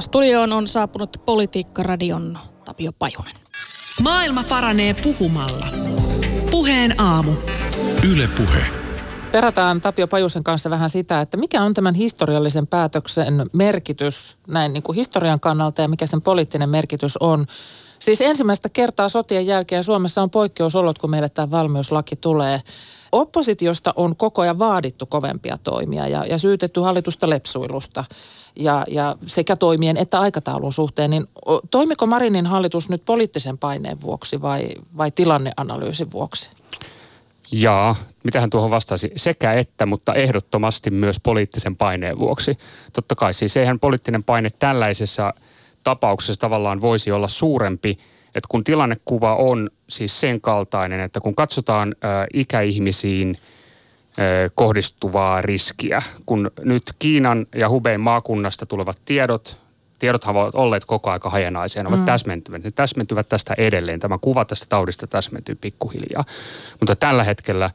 Studioon on saapunut Politiikka-radion Tapio Pajunen. Maailma paranee puhumalla. Puheen aamu. Yle Puhe. Perataan Tapio Pajusen kanssa vähän sitä, että mikä on tämän historiallisen päätöksen merkitys näin niin kuin historian kannalta ja mikä sen poliittinen merkitys on. Siis ensimmäistä kertaa sotien jälkeen Suomessa on poikkeusolot, kun meille tämä valmiuslaki tulee. Oppositiosta on koko ajan vaadittu kovempia toimia ja, ja syytetty hallitusta lepsuilusta ja, ja sekä toimien että aikataulun suhteen, niin toimiko Marinin hallitus nyt poliittisen paineen vuoksi vai, vai tilanneanalyysin vuoksi? Jaa, mitähän tuohon vastasi? Sekä että, mutta ehdottomasti myös poliittisen paineen vuoksi. Totta kai siis eihän poliittinen paine tällaisessa tapauksessa tavallaan voisi olla suurempi, että kun tilannekuva on siis sen kaltainen, että kun katsotaan ikäihmisiin – kohdistuvaa riskiä. Kun nyt Kiinan ja Hubein maakunnasta tulevat tiedot, tiedothan ovat olleet koko aika hajanaisia, ne ovat mm. täsmentyvät. Ne täsmentyvät tästä edelleen. Tämä kuva tästä taudista täsmentyy pikkuhiljaa. Mutta tällä hetkellä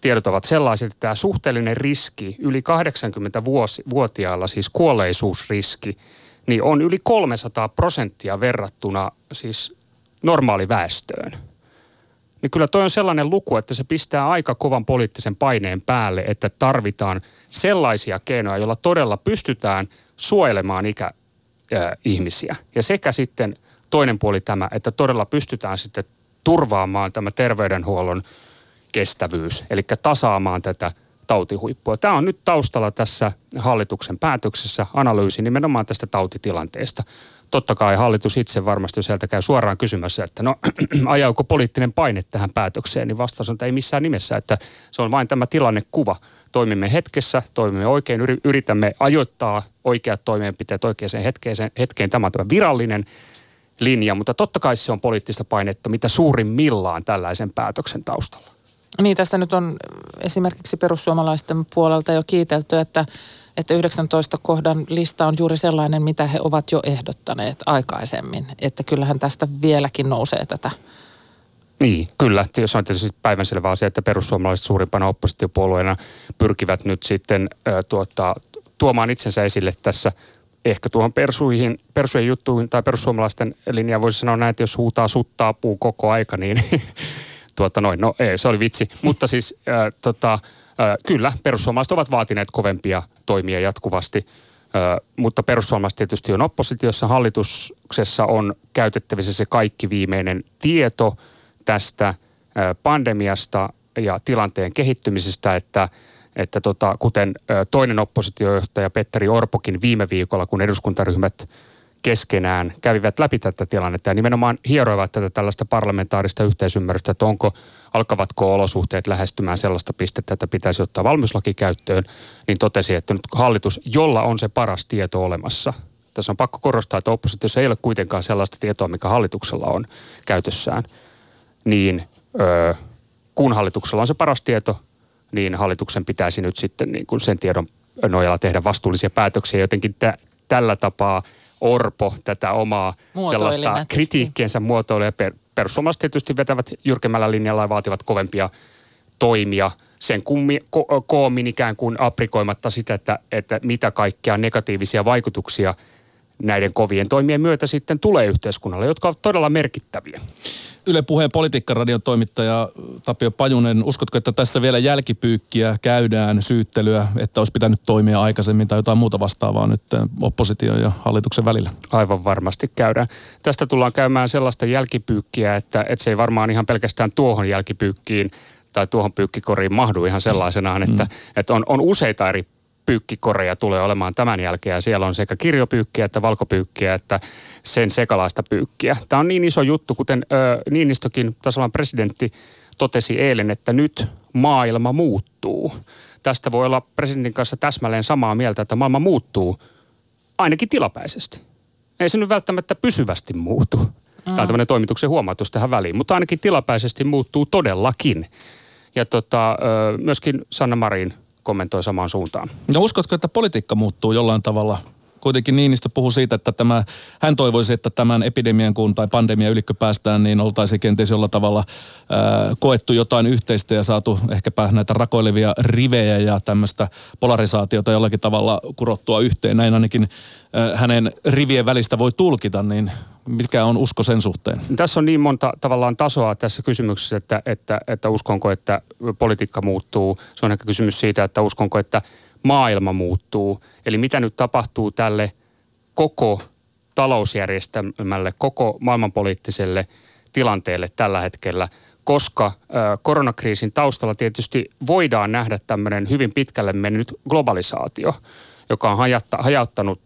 tiedot ovat sellaiset, että tämä suhteellinen riski yli 80-vuotiailla, siis kuolleisuusriski, niin on yli 300 prosenttia verrattuna siis normaaliväestöön niin kyllä toi on sellainen luku, että se pistää aika kovan poliittisen paineen päälle, että tarvitaan sellaisia keinoja, joilla todella pystytään suojelemaan ikäihmisiä. Ja sekä sitten toinen puoli tämä, että todella pystytään sitten turvaamaan tämä terveydenhuollon kestävyys, eli tasaamaan tätä tautihuippua. Tämä on nyt taustalla tässä hallituksen päätöksessä analyysi nimenomaan tästä tautitilanteesta totta kai hallitus itse varmasti, sieltä käy suoraan kysymässä, että no ajauko poliittinen paine tähän päätökseen, niin vastaus on, että ei missään nimessä, että se on vain tämä tilannekuva. Toimimme hetkessä, toimimme oikein, yritämme ajoittaa oikeat toimenpiteet oikeaan hetkeen, hetkeen. Tämä on tämä virallinen linja, mutta totta kai se on poliittista painetta mitä suurimmillaan tällaisen päätöksen taustalla. Niin, tästä nyt on esimerkiksi perussuomalaisten puolelta jo kiitelty, että että 19 kohdan lista on juuri sellainen, mitä he ovat jo ehdottaneet aikaisemmin. Että kyllähän tästä vieläkin nousee tätä. Niin, kyllä. Se on tietysti päivänselvä asia, että perussuomalaiset suurimpana oppositiopuolueena pyrkivät nyt sitten äh, tuota, tuomaan itsensä esille tässä ehkä tuohon persuihin, persujen juttuihin tai perussuomalaisten linjaan voisi sanoa näin, että jos huutaa suttaa puu koko aika, niin tuota noin, no ei, se oli vitsi. Mutta siis äh, tota, Kyllä, perussuomalaiset ovat vaatineet kovempia toimia jatkuvasti, mutta perussuomalaiset tietysti on oppositiossa. Hallituksessa on käytettävissä se kaikki viimeinen tieto tästä pandemiasta ja tilanteen kehittymisestä, että että tota, kuten toinen oppositiojohtaja Petteri Orpokin viime viikolla, kun eduskuntaryhmät keskenään kävivät läpi tätä tilannetta ja nimenomaan hieroivat tätä tällaista parlamentaarista yhteisymmärrystä, että onko, alkavatko olosuhteet lähestymään sellaista pistettä, että pitäisi ottaa valmiuslaki käyttöön, niin totesi, että nyt hallitus, jolla on se paras tieto olemassa, tässä on pakko korostaa, että oppositiossa ei ole kuitenkaan sellaista tietoa, mikä hallituksella on käytössään, niin öö, kun hallituksella on se paras tieto, niin hallituksen pitäisi nyt sitten niin kuin sen tiedon nojalla tehdä vastuullisia päätöksiä. Jotenkin tä, tällä tapaa – Orpo tätä omaa sellaista kritiikkiensä muotoilee. Per, perussuomalaiset tietysti vetävät jyrkemmällä linjalla ja vaativat kovempia toimia sen kummi, ko, koomin ikään kuin aprikoimatta sitä, että, että mitä kaikkea negatiivisia vaikutuksia näiden kovien toimien myötä sitten tulee yhteiskunnalle, jotka ovat todella merkittäviä. Yle Puheen politiikkaradion toimittaja Tapio Pajunen, uskotko, että tässä vielä jälkipyykkiä käydään, syyttelyä, että olisi pitänyt toimia aikaisemmin tai jotain muuta vastaavaa nyt opposition ja hallituksen välillä? Aivan varmasti käydään. Tästä tullaan käymään sellaista jälkipyykkiä, että, että se ei varmaan ihan pelkästään tuohon jälkipyykkiin tai tuohon pyykkikoriin mahdu ihan sellaisenaan, että, mm. että on, on useita eri pyykkikoreja tulee olemaan tämän jälkeen. Siellä on sekä kirjopyykkiä että valkopyykkiä että sen sekalaista pyykkiä. Tämä on niin iso juttu, kuten ö, Niinistökin, tasavallan presidentti, totesi eilen, että nyt maailma muuttuu. Tästä voi olla presidentin kanssa täsmälleen samaa mieltä, että maailma muuttuu ainakin tilapäisesti. Ei se nyt välttämättä pysyvästi muutu. Mm. Tämä on tämmöinen toimituksen huomautus tähän väliin, mutta ainakin tilapäisesti muuttuu todellakin. Ja tota, myöskin Sanna Marin kommentoi samaan suuntaan. No uskotko, että politiikka muuttuu jollain tavalla kuitenkin Niinistö puhuu siitä, että tämä, hän toivoisi, että tämän epidemian kun tai pandemian ylikkö päästään, niin oltaisiin kenties jollain tavalla ää, koettu jotain yhteistä ja saatu ehkäpä näitä rakoilevia rivejä ja tämmöistä polarisaatiota jollakin tavalla kurottua yhteen. Näin ainakin ää, hänen rivien välistä voi tulkita, niin mikä on usko sen suhteen? Tässä on niin monta tavallaan tasoa tässä kysymyksessä, että, että, että uskonko, että politiikka muuttuu. Se on ehkä kysymys siitä, että uskonko, että maailma muuttuu. Eli mitä nyt tapahtuu tälle koko talousjärjestelmälle, koko maailmanpoliittiselle tilanteelle tällä hetkellä, koska koronakriisin taustalla tietysti voidaan nähdä tämmöinen hyvin pitkälle mennyt globalisaatio, joka on hajauttanut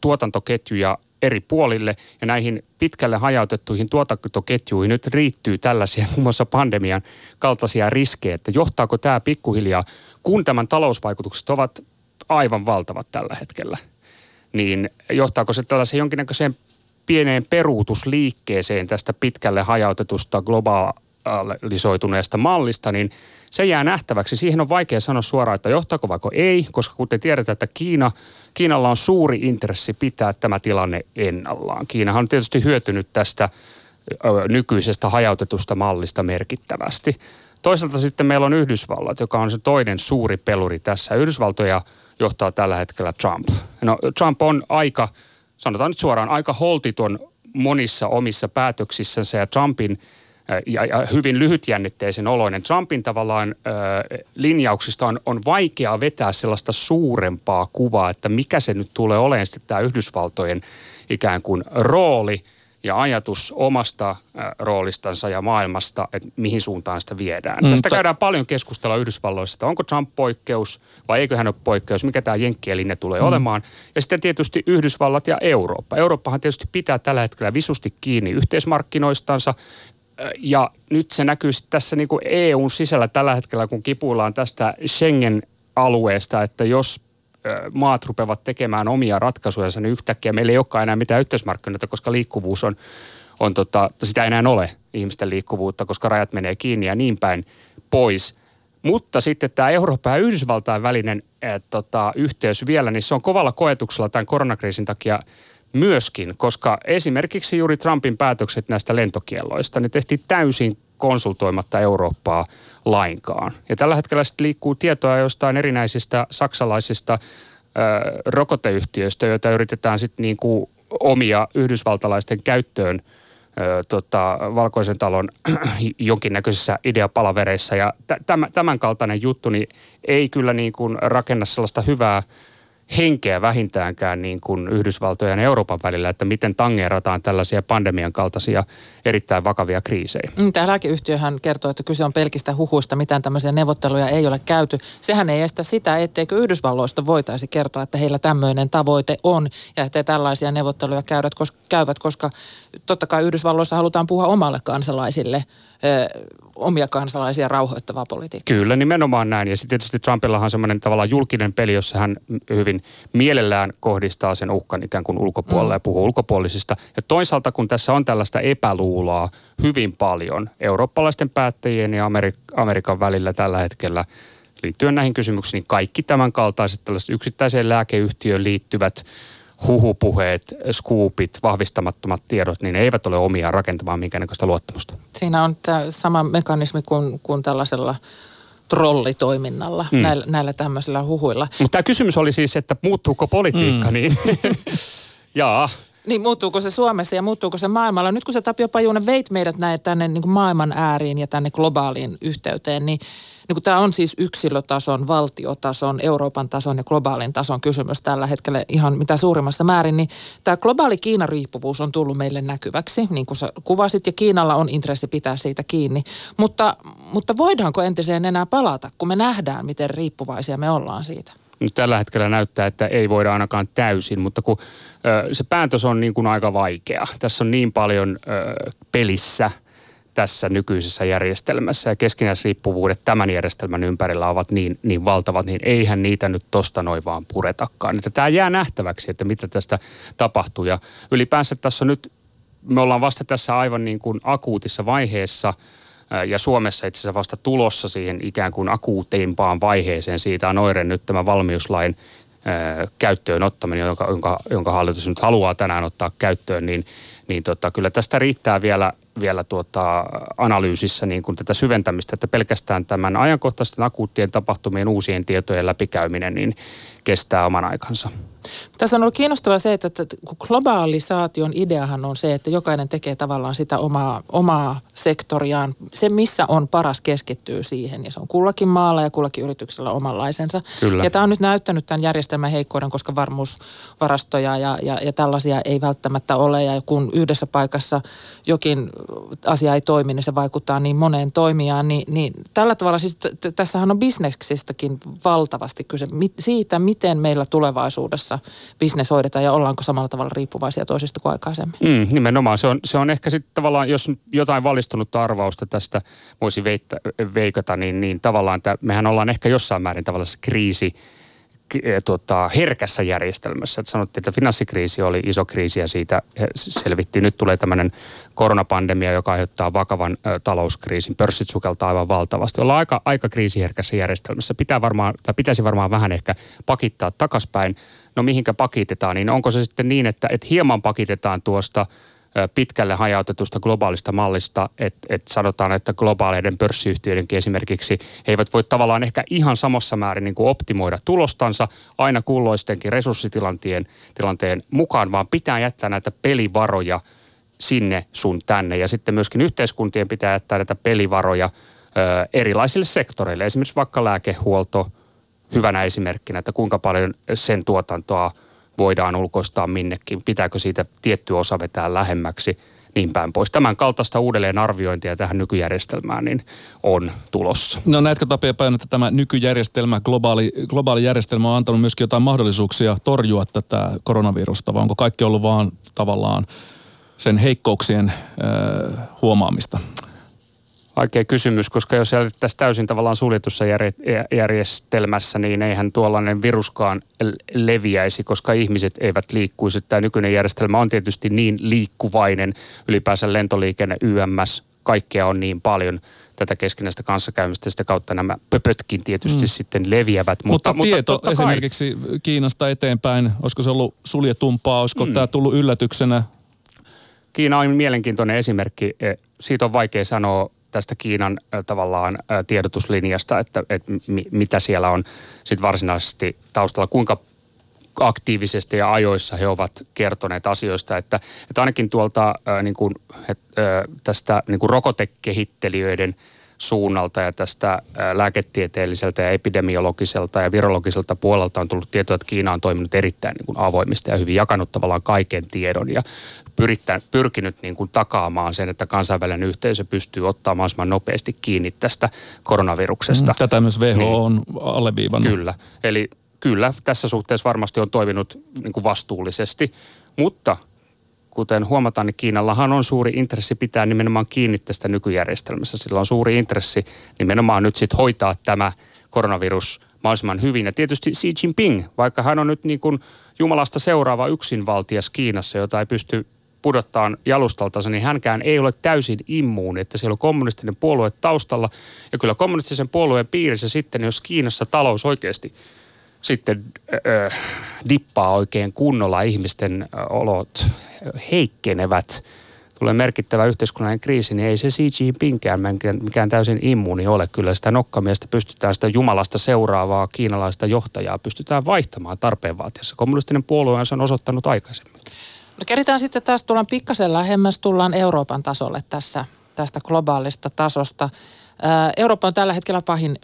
tuotantoketjuja eri puolille ja näihin pitkälle hajautettuihin tuotantoketjuihin nyt riittyy tällaisia muun muassa pandemian kaltaisia riskejä, että johtaako tämä pikkuhiljaa, kun tämän talousvaikutukset ovat aivan valtavat tällä hetkellä, niin johtaako se tällaiseen jonkinnäköiseen pieneen peruutusliikkeeseen tästä pitkälle hajautetusta globaalisoituneesta mallista, niin se jää nähtäväksi. Siihen on vaikea sanoa suoraan, että johtaako vaikka ei, koska kuten tiedetään, että Kiina, Kiinalla on suuri intressi pitää tämä tilanne ennallaan. Kiinahan on tietysti hyötynyt tästä nykyisestä hajautetusta mallista merkittävästi. Toisaalta sitten meillä on Yhdysvallat, joka on se toinen suuri peluri tässä. Yhdysvaltoja johtaa tällä hetkellä Trump. No, Trump on aika, sanotaan nyt suoraan, aika holtiton monissa omissa päätöksissänsä ja Trumpin – ja, ja hyvin lyhytjännitteisen oloinen. Trumpin tavallaan ö, linjauksista on, on vaikea vetää sellaista suurempaa kuvaa, että mikä se nyt tulee olemaan sitten tämä Yhdysvaltojen ikään kuin rooli ja ajatus omasta ä, roolistansa ja maailmasta, että mihin suuntaan sitä viedään. Mm, Tästä ta- käydään paljon keskustelua Yhdysvalloissa, että onko Trump poikkeus vai eikö hän ole poikkeus, mikä tämä jenkkien linja tulee mm. olemaan. Ja sitten tietysti Yhdysvallat ja Eurooppa. Eurooppahan tietysti pitää tällä hetkellä visusti kiinni yhteismarkkinoistansa ja nyt se näkyy tässä niin kuin EUn sisällä tällä hetkellä, kun kipuillaan tästä Schengen-alueesta, että jos maat rupeavat tekemään omia ratkaisuja, niin yhtäkkiä meillä ei olekaan enää mitään yhteismarkkinoita, koska liikkuvuus on, on tota, sitä ei enää ole ihmisten liikkuvuutta, koska rajat menee kiinni ja niin päin pois. Mutta sitten tämä Euroopan ja Yhdysvaltain välinen äh, tota, yhteys vielä, niin se on kovalla koetuksella tämän koronakriisin takia myöskin, koska esimerkiksi juuri Trumpin päätökset näistä lentokielloista, ne tehtiin täysin konsultoimatta Eurooppaa lainkaan. Ja tällä hetkellä sitten liikkuu tietoa jostain erinäisistä saksalaisista ö, rokoteyhtiöistä, joita yritetään sitten niin kuin omia yhdysvaltalaisten käyttöön ö, tota, valkoisen talon jonkinnäköisissä ideapalavereissa. Ja t- tämän kaltainen juttu niin ei kyllä niin kuin rakenna sellaista hyvää – henkeä vähintäänkään niin kuin Yhdysvaltojen ja Euroopan välillä, että miten tangeerataan tällaisia pandemian kaltaisia erittäin vakavia kriisejä. Mm, tämä lääkeyhtiöhän kertoo, että kyse on pelkistä huhuista, mitään tämmöisiä neuvotteluja ei ole käyty. Sehän ei estä sitä, etteikö Yhdysvalloista voitaisi kertoa, että heillä tämmöinen tavoite on ja että tällaisia neuvotteluja koska, käyvät, koska totta kai Yhdysvalloissa halutaan puhua omalle kansalaisille omia kansalaisia rauhoittavaa politiikkaa. Kyllä, nimenomaan näin. Ja sitten tietysti Trumpillahan on semmoinen tavallaan julkinen peli, jossa hän hyvin mielellään kohdistaa sen uhkan ikään kuin ulkopuolelle mm. ja puhuu ulkopuolisista. Ja toisaalta kun tässä on tällaista epäluuloa hyvin paljon eurooppalaisten päättäjien ja Amerik- Amerikan välillä tällä hetkellä liittyen näihin kysymyksiin, niin kaikki tämän kaltaiset tällaiset yksittäiseen lääkeyhtiöön liittyvät huhupuheet, skuupit, vahvistamattomat tiedot, niin ne eivät ole omia rakentamaan minkäännäköistä luottamusta. Siinä on tämä sama mekanismi kuin, kuin tällaisella trollitoiminnalla, mm. näillä, näillä tämmöisillä huhuilla. Mutta tämä kysymys oli siis, että muuttuuko politiikka, mm. niin jaa. Niin, muuttuuko se Suomessa ja muuttuuko se maailmalla? Nyt kun se Tapio Pajunen veit meidät näin tänne niin kuin maailman ääriin ja tänne globaaliin yhteyteen, niin niin kun tämä on siis yksilötason, valtiotason, Euroopan tason ja globaalin tason kysymys tällä hetkellä ihan mitä suurimmassa määrin, niin tämä globaali Kiina-riippuvuus on tullut meille näkyväksi, niin kuin sä kuvasit, ja Kiinalla on intressi pitää siitä kiinni. Mutta, mutta voidaanko entiseen enää palata, kun me nähdään, miten riippuvaisia me ollaan siitä? Nyt tällä hetkellä näyttää, että ei voida ainakaan täysin, mutta kun se päätös on niin kuin aika vaikea. Tässä on niin paljon pelissä – tässä nykyisessä järjestelmässä ja keskinäisriippuvuudet tämän järjestelmän ympärillä ovat niin, niin valtavat, niin eihän niitä nyt tosta noin vaan puretakaan. Että tämä jää nähtäväksi, että mitä tästä tapahtuu ja ylipäänsä tässä nyt, me ollaan vasta tässä aivan niin kuin akuutissa vaiheessa ja Suomessa itse asiassa vasta tulossa siihen ikään kuin akuuteimpaan vaiheeseen. Siitä on oire nyt tämä valmiuslain käyttöön ottaminen, jonka, jonka, jonka hallitus nyt haluaa tänään ottaa käyttöön, niin, niin tota, kyllä tästä riittää vielä, vielä tuota analyysissä niin kuin tätä syventämistä, että pelkästään tämän ajankohtaisten akuuttien tapahtumien uusien tietojen läpikäyminen niin kestää oman aikansa. Tässä on ollut kiinnostavaa se, että globalisaation ideahan on se, että jokainen tekee tavallaan sitä omaa, omaa sektoriaan. Se, missä on paras, keskittyy siihen. Ja se on kullakin maalla ja kullakin yrityksellä omanlaisensa. Kyllä. Ja tämä on nyt näyttänyt tämän järjestelmän heikkouden, koska varmuusvarastoja ja, ja, ja tällaisia ei välttämättä ole. Ja kun yhdessä paikassa jokin asia ei toimi, niin se vaikuttaa niin moneen toimijaan. Niin, niin tällä tavalla siis t- tässähän on bisneksistäkin valtavasti kyse siitä, miten meillä tulevaisuudessa bisnes hoidetaan ja ollaanko samalla tavalla riippuvaisia toisista kuin aikaisemmin. Mm, nimenomaan. Se on, se on ehkä sitten tavallaan, jos jotain valistunutta arvausta tästä voisi veikata, niin, niin tavallaan että mehän ollaan ehkä jossain määrin tavallaan kriisi, tota, herkässä järjestelmässä. Että sanottiin, että finanssikriisi oli iso kriisi ja siitä selvittiin. Nyt tulee tämmöinen koronapandemia, joka aiheuttaa vakavan ö, talouskriisin. Pörssit sukeltaa aivan valtavasti. Ollaan aika, aika kriisiherkässä järjestelmässä. Pitää varmaan, tai pitäisi varmaan vähän ehkä pakittaa takaspäin. No mihinkä pakitetaan, niin onko se sitten niin, että, että hieman pakitetaan tuosta pitkälle hajautetusta globaalista mallista, että et sanotaan, että globaaleiden pörssiyhtiöidenkin esimerkiksi he eivät voi tavallaan ehkä ihan samassa määrin niin kuin optimoida tulostansa aina kulloistenkin resurssitilanteen tilanteen mukaan, vaan pitää jättää näitä pelivaroja – sinne sun tänne. Ja sitten myöskin yhteiskuntien pitää jättää näitä pelivaroja ö, erilaisille sektoreille. Esimerkiksi vaikka lääkehuolto hyvänä esimerkkinä, että kuinka paljon sen tuotantoa voidaan ulkoistaa minnekin. Pitääkö siitä tietty osa vetää lähemmäksi niin päin pois. Tämän kaltaista uudelleenarviointia tähän nykyjärjestelmään niin on tulossa. No näetkö Tapia päin, että tämä nykyjärjestelmä, globaali, globaali järjestelmä on antanut myöskin jotain mahdollisuuksia torjua tätä koronavirusta, vai onko kaikki ollut vaan tavallaan sen heikkouksien ö, huomaamista? Vaikea kysymys, koska jos tässä täysin tavallaan suljetussa järjestelmässä, niin eihän tuollainen viruskaan leviäisi, koska ihmiset eivät liikkuisi. Tämä nykyinen järjestelmä on tietysti niin liikkuvainen, ylipäänsä lentoliikenne, YMS, kaikkea on niin paljon tätä keskinäistä kanssakäymistä, sitä kautta nämä pöpötkin tietysti mm. sitten leviävät. Mutta, mutta tieto mutta esimerkiksi Kiinasta eteenpäin, olisiko se ollut suljetumpaa, olisiko mm. tämä tullut yllätyksenä Kiina on mielenkiintoinen esimerkki. E, siitä on vaikea sanoa tästä Kiinan tavallaan tiedotuslinjasta, että, että mitä siellä on sitten varsinaisesti taustalla, kuinka aktiivisesti ja ajoissa he ovat kertoneet asioista, että, että ainakin tuolta niin kuin, että, tästä niin kuin rokotekehittelijöiden suunnalta ja tästä lääketieteelliseltä ja epidemiologiselta ja virologiselta puolelta on tullut tietoa, että Kiina on toiminut erittäin niin kuin avoimesti ja hyvin jakanut tavallaan kaiken tiedon. Ja pyrittä, pyrkinyt niin kuin takaamaan sen, että kansainvälinen yhteisö pystyy ottamaan mahdollisimman nopeasti kiinni tästä koronaviruksesta. Mm, tätä myös WHO niin, on alleviivannut. Kyllä, eli kyllä tässä suhteessa varmasti on toiminut niin kuin vastuullisesti, mutta kuten huomataan, niin Kiinallahan on suuri intressi pitää nimenomaan kiinni tästä nykyjärjestelmässä. Sillä on suuri intressi nimenomaan nyt sitten hoitaa tämä koronavirus mahdollisimman hyvin. Ja tietysti Xi Jinping, vaikka hän on nyt niin kuin Jumalasta seuraava yksinvaltias Kiinassa, jota ei pysty pudottaa jalustaltansa, niin hänkään ei ole täysin immuuni, että siellä on kommunistinen puolue taustalla. Ja kyllä kommunistisen puolueen piirissä sitten, jos Kiinassa talous oikeasti sitten äh, dippaa oikein kunnolla, ihmisten olot heikkenevät, tulee merkittävä yhteiskunnallinen kriisi, niin ei se Xi Jinpingkään mikään täysin immuuni ole. Kyllä sitä nokkamiestä pystytään, sitä Jumalasta seuraavaa kiinalaista johtajaa pystytään vaihtamaan tarpeen vaatiessa. Kommunistinen puolue on osoittanut aikaisemmin. No keritään sitten taas, tullaan pikkasen lähemmäs, tullaan Euroopan tasolle tässä, tästä globaalista tasosta. Eurooppa on tällä hetkellä pahin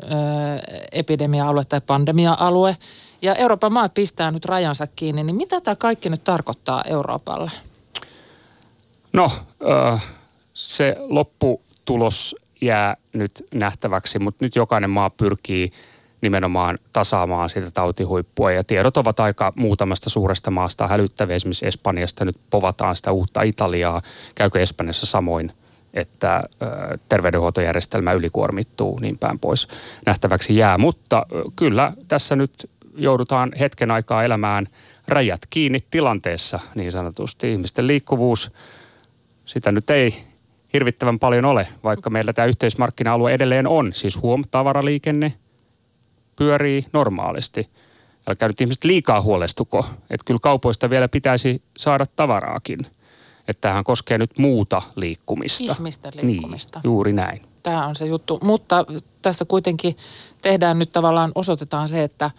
epidemia-alue tai pandemia-alue. Ja Euroopan maat pistää nyt rajansa kiinni, niin mitä tämä kaikki nyt tarkoittaa Euroopalle? No, se lopputulos jää nyt nähtäväksi, mutta nyt jokainen maa pyrkii nimenomaan tasaamaan sitä tautihuippua. Ja tiedot ovat aika muutamasta suuresta maasta hälyttäviä. Esimerkiksi Espanjasta nyt povataan sitä uutta Italiaa. Käykö Espanjassa samoin, että terveydenhuoltojärjestelmä ylikuormittuu niin päin pois nähtäväksi jää. Mutta kyllä tässä nyt joudutaan hetken aikaa elämään rajat kiinni tilanteessa niin sanotusti. Ihmisten liikkuvuus, sitä nyt ei hirvittävän paljon ole, vaikka meillä tämä yhteismarkkina-alue edelleen on. Siis huom, tavaraliikenne – pyörii normaalisti. älkää nyt ihmiset liikaa huolestuko, että kyllä kaupoista vielä pitäisi saada tavaraakin. Että tämähän koskee nyt muuta liikkumista. Ihmisten liikkumista. Niin, juuri näin. Tämä on se juttu. Mutta tässä kuitenkin tehdään nyt tavallaan, osoitetaan se, että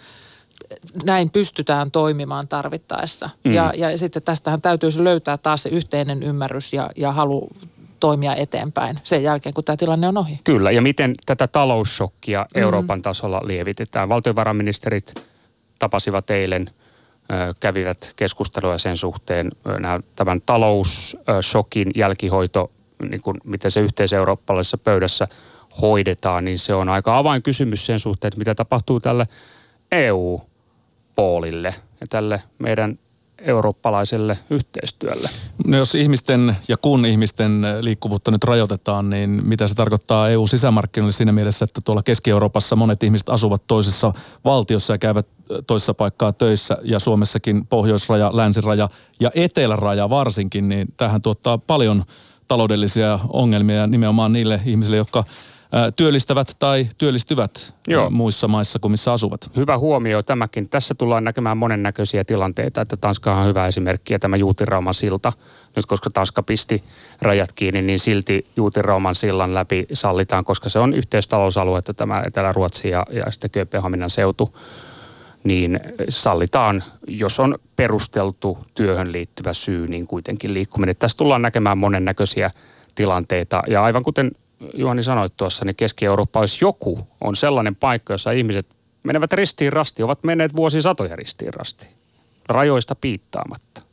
näin pystytään toimimaan tarvittaessa. Mm. Ja, ja sitten tästähän täytyisi löytää taas se yhteinen ymmärrys ja, ja halu toimia eteenpäin sen jälkeen, kun tämä tilanne on ohi. Kyllä, ja miten tätä talousshokkia mm. Euroopan tasolla lievitetään. Valtiovarainministerit tapasivat eilen, kävivät keskustelua sen suhteen, nämä, tämän talousshokin jälkihoito, niin kuin miten se yhteiseurooppalaisessa pöydässä hoidetaan, niin se on aika avainkysymys sen suhteen, että mitä tapahtuu tälle EU-poolille ja tälle meidän eurooppalaiselle yhteistyölle. No jos ihmisten ja kun ihmisten liikkuvuutta nyt rajoitetaan, niin mitä se tarkoittaa EU-sisämarkkinoille siinä mielessä, että tuolla Keski-Euroopassa monet ihmiset asuvat toisessa valtiossa ja käyvät toisessa paikkaa töissä ja Suomessakin pohjoisraja, länsiraja ja eteläraja varsinkin, niin tähän tuottaa paljon taloudellisia ongelmia nimenomaan niille ihmisille, jotka työllistävät tai työllistyvät Joo. muissa maissa kuin missä asuvat. Hyvä huomio tämäkin. Tässä tullaan näkemään monennäköisiä tilanteita, että Tanska on hyvä esimerkki ja tämä Juutirauman silta. Nyt koska Tanska pisti rajat kiinni, niin silti Juutirauman sillan läpi sallitaan, koska se on yhteistalousaluetta tämä Etelä-Ruotsi ja, ja sitten Kööpenhaminan seutu niin sallitaan, jos on perusteltu työhön liittyvä syy, niin kuitenkin liikkuminen. Tässä tullaan näkemään monennäköisiä tilanteita. Ja aivan kuten Juhani sanoit tuossa, niin Keski-Eurooppa olisi joku, on sellainen paikka, jossa ihmiset menevät ristiin rastiin, ovat menneet vuosisatoja ristiin rastiin. Rajoista piittaamatta.